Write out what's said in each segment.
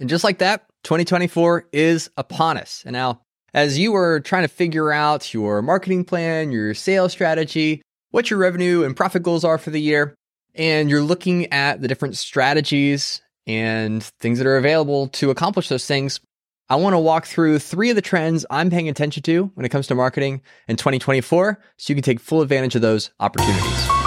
And just like that, 2024 is upon us. And now, as you are trying to figure out your marketing plan, your sales strategy, what your revenue and profit goals are for the year, and you're looking at the different strategies and things that are available to accomplish those things, I want to walk through three of the trends I'm paying attention to when it comes to marketing in 2024 so you can take full advantage of those opportunities.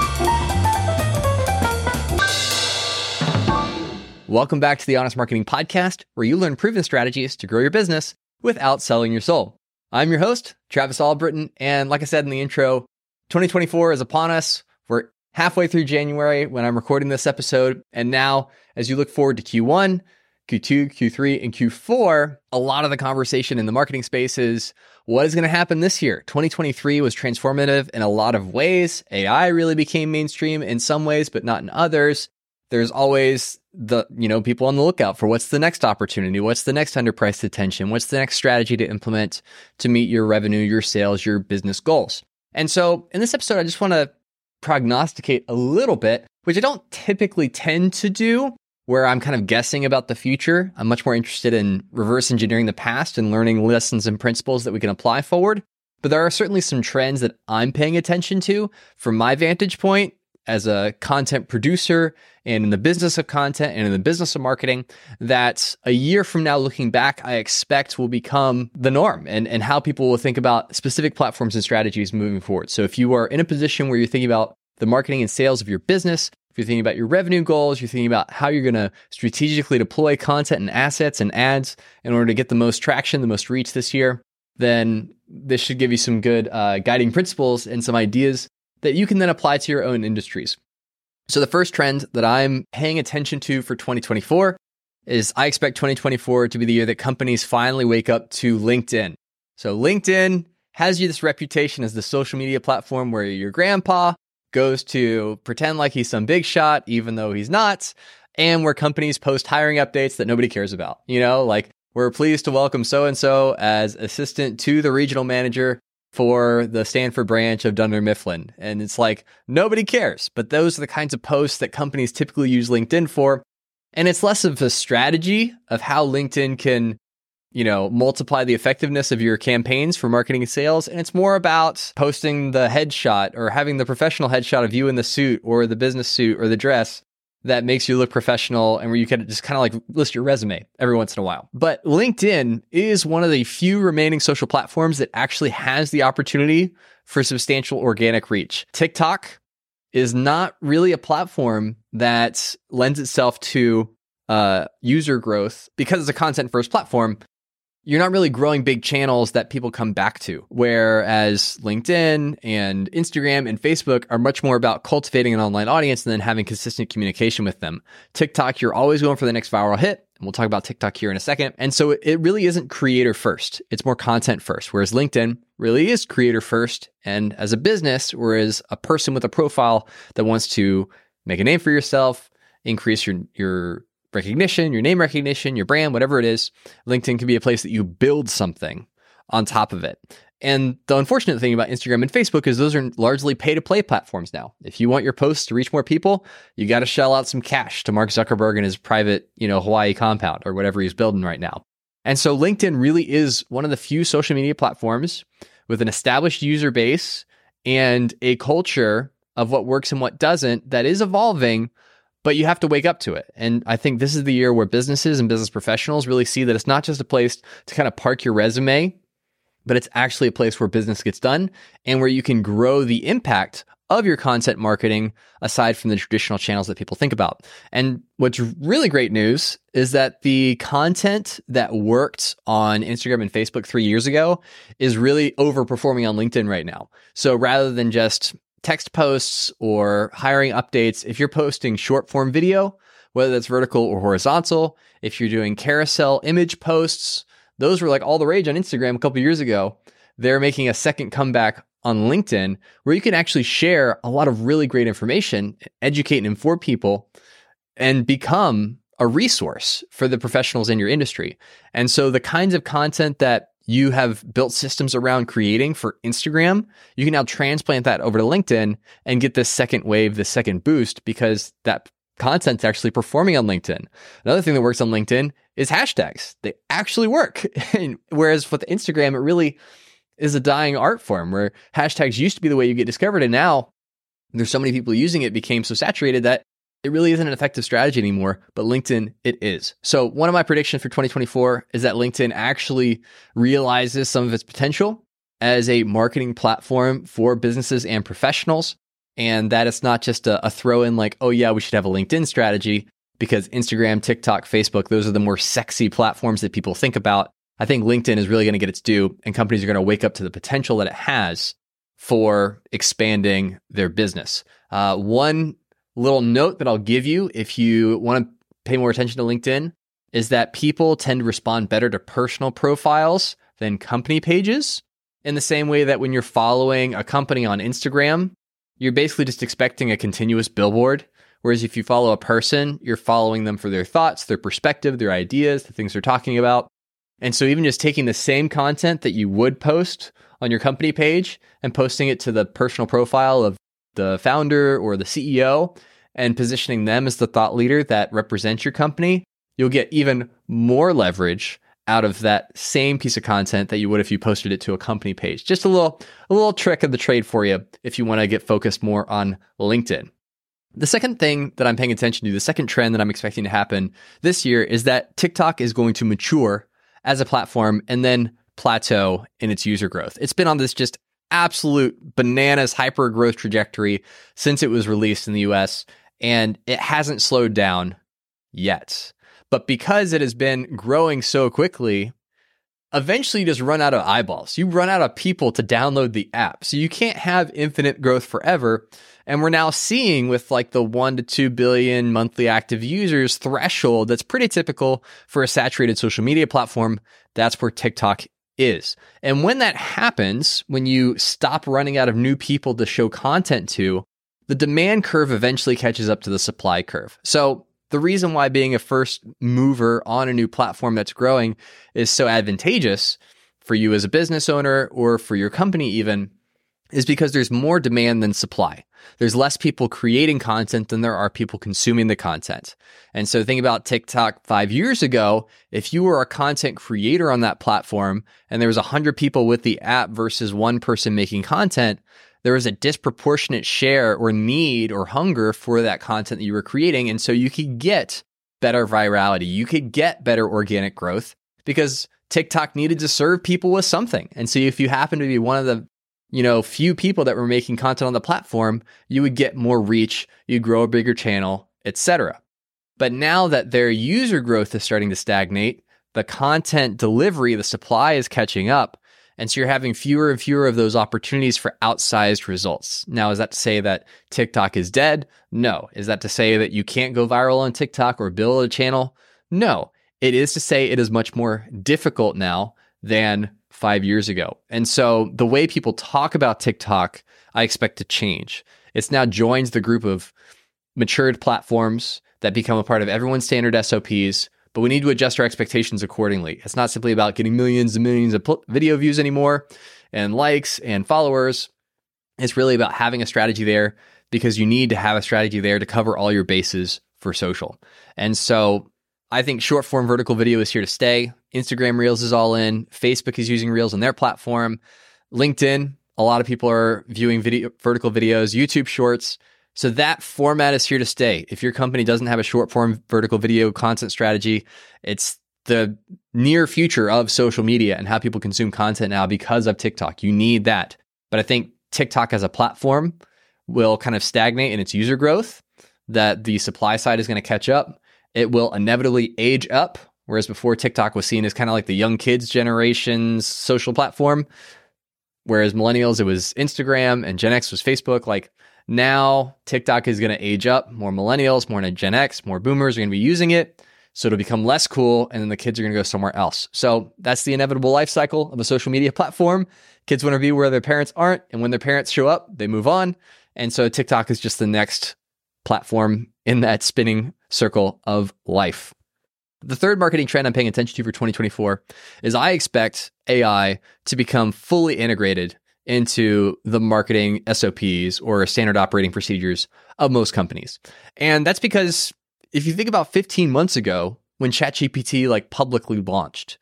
Welcome back to the Honest Marketing Podcast, where you learn proven strategies to grow your business without selling your soul. I'm your host, Travis Albritton, and like I said in the intro, 2024 is upon us. We're halfway through January when I'm recording this episode, and now as you look forward to Q1, Q2, Q3, and Q4, a lot of the conversation in the marketing space is what is going to happen this year? 2023 was transformative in a lot of ways. AI really became mainstream in some ways, but not in others there's always the you know people on the lookout for what's the next opportunity what's the next underpriced attention what's the next strategy to implement to meet your revenue your sales your business goals. And so in this episode i just want to prognosticate a little bit which i don't typically tend to do where i'm kind of guessing about the future. I'm much more interested in reverse engineering the past and learning lessons and principles that we can apply forward. But there are certainly some trends that i'm paying attention to from my vantage point as a content producer and in the business of content and in the business of marketing that a year from now, looking back, I expect will become the norm and, and how people will think about specific platforms and strategies moving forward. So if you are in a position where you're thinking about the marketing and sales of your business, if you're thinking about your revenue goals, you're thinking about how you're going to strategically deploy content and assets and ads in order to get the most traction, the most reach this year, then this should give you some good uh, guiding principles and some ideas that you can then apply to your own industries. So, the first trend that I'm paying attention to for 2024 is I expect 2024 to be the year that companies finally wake up to LinkedIn. So, LinkedIn has you this reputation as the social media platform where your grandpa goes to pretend like he's some big shot, even though he's not, and where companies post hiring updates that nobody cares about. You know, like we're pleased to welcome so and so as assistant to the regional manager for the Stamford branch of Dunder Mifflin. And it's like, nobody cares. But those are the kinds of posts that companies typically use LinkedIn for. And it's less of a strategy of how LinkedIn can, you know, multiply the effectiveness of your campaigns for marketing and sales. And it's more about posting the headshot or having the professional headshot of you in the suit or the business suit or the dress that makes you look professional and where you can just kind of like list your resume every once in a while. But LinkedIn is one of the few remaining social platforms that actually has the opportunity for substantial organic reach. TikTok is not really a platform that lends itself to uh, user growth because it's a content first platform you're not really growing big channels that people come back to. Whereas LinkedIn and Instagram and Facebook are much more about cultivating an online audience and then having consistent communication with them. TikTok, you're always going for the next viral hit. And we'll talk about TikTok here in a second. And so it really isn't creator first. It's more content first. Whereas LinkedIn really is creator first. And as a business, whereas a person with a profile that wants to make a name for yourself, increase your, your recognition, your name recognition, your brand, whatever it is, LinkedIn can be a place that you build something on top of it. And the unfortunate thing about Instagram and Facebook is those are largely pay to play platforms now. If you want your posts to reach more people, you got to shell out some cash to Mark Zuckerberg and his private, you know, Hawaii compound or whatever he's building right now. And so LinkedIn really is one of the few social media platforms with an established user base and a culture of what works and what doesn't that is evolving but you have to wake up to it. And I think this is the year where businesses and business professionals really see that it's not just a place to kind of park your resume, but it's actually a place where business gets done and where you can grow the impact of your content marketing aside from the traditional channels that people think about. And what's really great news is that the content that worked on Instagram and Facebook three years ago is really overperforming on LinkedIn right now. So rather than just text posts or hiring updates, if you're posting short form video, whether that's vertical or horizontal, if you're doing carousel image posts, those were like all the rage on Instagram a couple years ago. They're making a second comeback on LinkedIn where you can actually share a lot of really great information, educate and inform people, and become a resource for the professionals in your industry. And so the kinds of content that you have built systems around creating for Instagram, you can now transplant that over to LinkedIn and get this second wave, this second boost because that content's actually performing on LinkedIn. Another thing that works on LinkedIn is hashtags. They actually work. Whereas with Instagram, it really is a dying art form where hashtags used to be the way you get discovered. And now there's so many people using it, became so saturated that it really isn't an effective strategy anymore, but LinkedIn, it is. So, one of my predictions for 2024 is that LinkedIn actually realizes some of its potential as a marketing platform for businesses and professionals. And that it's not just a, a throw in like, oh, yeah, we should have a LinkedIn strategy because Instagram, TikTok, Facebook, those are the more sexy platforms that people think about. I think LinkedIn is really going to get its due and companies are going to wake up to the potential that it has for expanding their business. Uh, one little note that I'll give you if you want to pay more attention to LinkedIn is that people tend to respond better to personal profiles than company pages. In the same way that when you're following a company on Instagram, you're basically just expecting a continuous billboard. Whereas if you follow a person, you're following them for their thoughts, their perspective, their ideas, the things they're talking about. And so even just taking the same content that you would post on your company page and posting it to the personal profile of the founder or the CEO and positioning them as the thought leader that represents your company, you'll get even more leverage out of that same piece of content that you would if you posted it to a company page. Just a little a little trick of the trade for you if you want to get focused more on LinkedIn. The second thing that I'm paying attention to, the second trend that I'm expecting to happen this year is that TikTok is going to mature as a platform and then plateau in its user growth. It's been on this just absolute bananas hyper growth trajectory since it was released in the US, and it hasn't slowed down yet. But because it has been growing so quickly, eventually you just run out of eyeballs. You run out of people to download the app. So you can't have infinite growth forever. And we're now seeing with like the one to two billion monthly active users threshold that's pretty typical for a saturated social media platform. That's where TikTok is. And when that happens, when you stop running out of new people to show content to, the demand curve eventually catches up to the supply curve. So the reason why being a first mover on a new platform that's growing is so advantageous for you as a business owner or for your company even is because there's more demand than supply. There's less people creating content than there are people consuming the content. And so think about TikTok five years ago. If you were a content creator on that platform and there was a hundred people with the app versus one person making content, there was a disproportionate share or need or hunger for that content that you were creating. And so you could get better virality. You could get better organic growth because TikTok needed to serve people with something. And so if you happen to be one of the you know, few people that were making content on the platform, you would get more reach, you'd grow a bigger channel, etc. But now that their user growth is starting to stagnate, the content delivery, the supply is catching up. And so you're having fewer and fewer of those opportunities for outsized results. Now, is that to say that TikTok is dead? No. Is that to say that you can't go viral on TikTok or build a channel? No. It is to say it is much more difficult now than five years ago. And so the way people talk about TikTok, I expect to change. It's now joins the group of matured platforms that become a part of everyone's standard SOPs, but we need to adjust our expectations accordingly. It's not simply about getting millions and millions of video views anymore and likes and followers. It's really about having a strategy there because you need to have a strategy there to cover all your bases for social. And so I think short form vertical video is here to stay. Instagram Reels is all in. Facebook is using Reels on their platform. LinkedIn, a lot of people are viewing video, vertical videos, YouTube Shorts. So that format is here to stay. If your company doesn't have a short form vertical video content strategy, it's the near future of social media and how people consume content now because of TikTok. You need that. But I think TikTok as a platform will kind of stagnate in its user growth, that the supply side is going to catch up it will inevitably age up. Whereas before TikTok was seen as kind of like the young kids generation's social platform, whereas millennials, it was Instagram and Gen X was Facebook. Like now TikTok is going to age up. More millennials, more Gen X, more boomers are going to be using it. So it'll become less cool, and then the kids are going to go somewhere else. So that's the inevitable life cycle of a social media platform. Kids want to be where their parents aren't, and when their parents show up, they move on. And so TikTok is just the next platform in that spinning circle of life. The third marketing trend I'm paying attention to for 2024 is I expect AI to become fully integrated into the marketing SOPs or standard operating procedures of most companies. And that's because if you think about 15 months ago, when ChatGPT like publicly launched.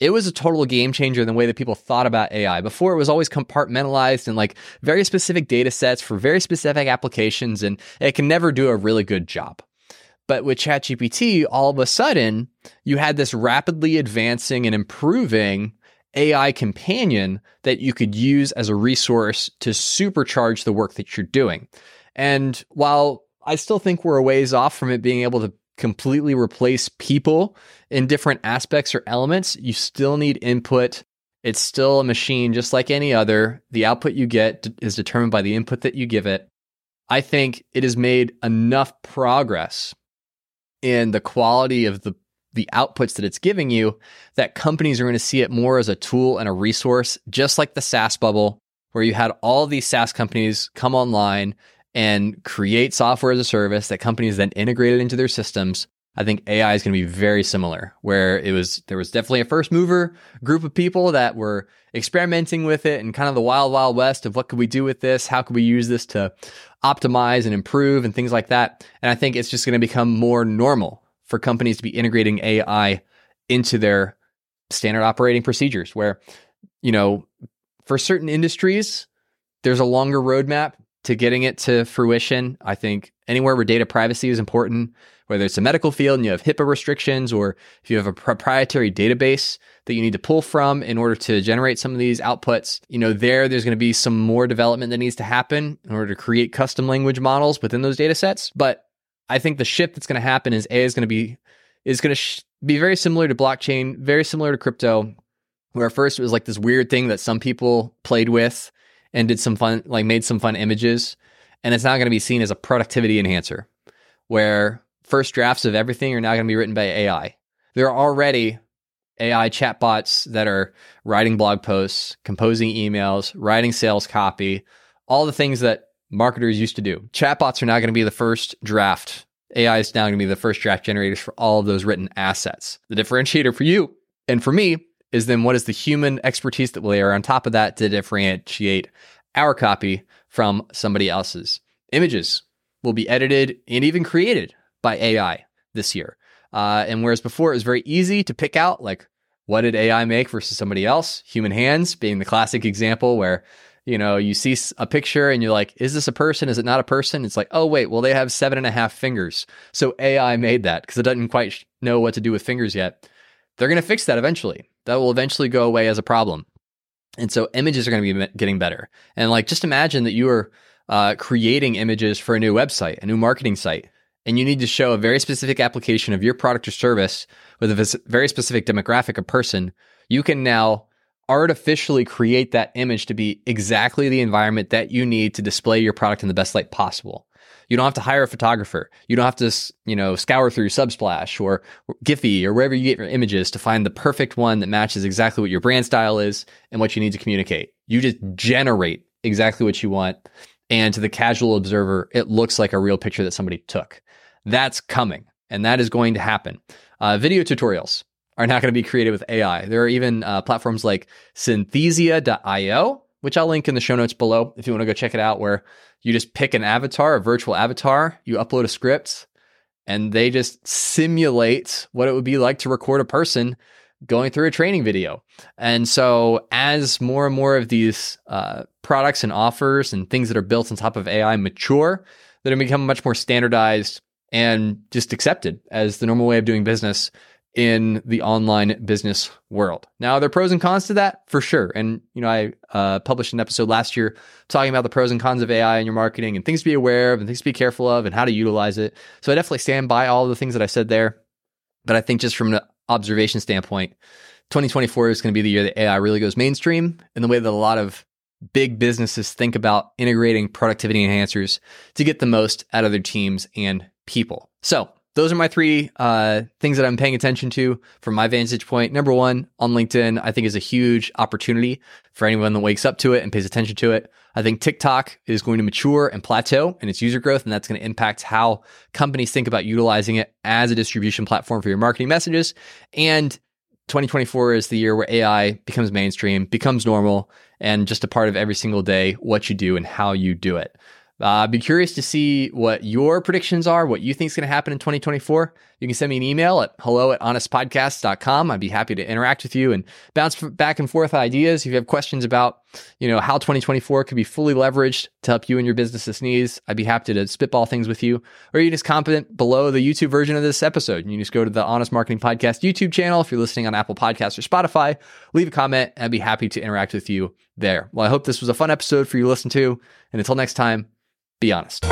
It was a total game changer in the way that people thought about AI. Before it was always compartmentalized in like very specific data sets for very specific applications, and it can never do a really good job. But with ChatGPT, all of a sudden, you had this rapidly advancing and improving AI companion that you could use as a resource to supercharge the work that you're doing. And while I still think we're a ways off from it being able to completely replace people in different aspects or elements, you still need input. It's still a machine just like any other. The output you get is determined by the input that you give it. I think it has made enough progress in the quality of the the outputs that it's giving you that companies are going to see it more as a tool and a resource just like the SaaS bubble where you had all these SaaS companies come online and create software as a service that companies then integrated into their systems I think AI is going to be very similar, where it was there was definitely a first mover group of people that were experimenting with it and kind of the wild wild west of what could we do with this, how could we use this to optimize and improve and things like that. And I think it's just going to become more normal for companies to be integrating AI into their standard operating procedures, where you know for certain industries there's a longer roadmap to getting it to fruition. I think anywhere where data privacy is important, whether it's a medical field and you have HIPAA restrictions, or if you have a proprietary database that you need to pull from in order to generate some of these outputs, you know, there, there's going to be some more development that needs to happen in order to create custom language models within those data sets. But I think the shift that's going to happen is A is going to be, is going to sh- be very similar to blockchain, very similar to crypto, where first it was like this weird thing that some people played with and did some fun, like made some fun images. And it's not going to be seen as a productivity enhancer where first drafts of everything are now going to be written by AI. There are already AI chatbots that are writing blog posts, composing emails, writing sales copy, all the things that marketers used to do. Chatbots are now going to be the first draft. AI is now going to be the first draft generators for all of those written assets. The differentiator for you and for me is then what is the human expertise that will layer on top of that to differentiate our copy from somebody else's. Images will be edited and even created by AI this year. Uh, and whereas before it was very easy to pick out like what did AI make versus somebody else, human hands being the classic example where you know you see a picture and you're like, is this a person? Is it not a person? It's like, oh wait, well they have seven and a half fingers, so AI made that because it doesn't quite know what to do with fingers yet. They're going to fix that eventually. That will eventually go away as a problem. And so images are going to be getting better. And like, just imagine that you are uh, creating images for a new website, a new marketing site and you need to show a very specific application of your product or service with a very specific demographic of person, you can now artificially create that image to be exactly the environment that you need to display your product in the best light possible. You don't have to hire a photographer. You don't have to, you know, scour through Unsplash or Giphy or wherever you get your images to find the perfect one that matches exactly what your brand style is and what you need to communicate. You just generate exactly what you want. And to the casual observer, it looks like a real picture that somebody took. That's coming and that is going to happen. Uh, video tutorials are not going to be created with AI. There are even uh, platforms like synthesia.io, which I'll link in the show notes below if you want to go check it out, where you just pick an avatar, a virtual avatar, you upload a script, and they just simulate what it would be like to record a person going through a training video. And so, as more and more of these uh, products and offers and things that are built on top of AI mature, they're going to become much more standardized and just accepted as the normal way of doing business in the online business world. Now, there are pros and cons to that for sure. And, you know, I uh, published an episode last year talking about the pros and cons of AI in your marketing and things to be aware of and things to be careful of and how to utilize it. So I definitely stand by all the things that I said there. But I think just from an observation standpoint, 2024 is going to be the year that AI really goes mainstream in the way that a lot of big businesses think about integrating productivity enhancers to get the most out of their teams and people. So those are my three uh, things that I'm paying attention to from my vantage point. Number one, on LinkedIn, I think is a huge opportunity for anyone that wakes up to it and pays attention to it. I think TikTok is going to mature and plateau in its user growth, and that's going to impact how companies think about utilizing it as a distribution platform for your marketing messages. And 2024 is the year where AI becomes mainstream, becomes normal, and just a part of every single day, what you do and how you do it. Uh, I'd be curious to see what your predictions are, what you think is going to happen in 2024. You can send me an email at hello at honestpodcast.com. I'd be happy to interact with you and bounce back and forth ideas. If you have questions about, you know, how 2024 could be fully leveraged to help you and your business's needs, I'd be happy to spitball things with you. Or you can just comment below the YouTube version of this episode. You can just go to the Honest Marketing Podcast YouTube channel. If you're listening on Apple Podcasts or Spotify, leave a comment. and I'd be happy to interact with you there. Well, I hope this was a fun episode for you to listen to. And until next time, be honest.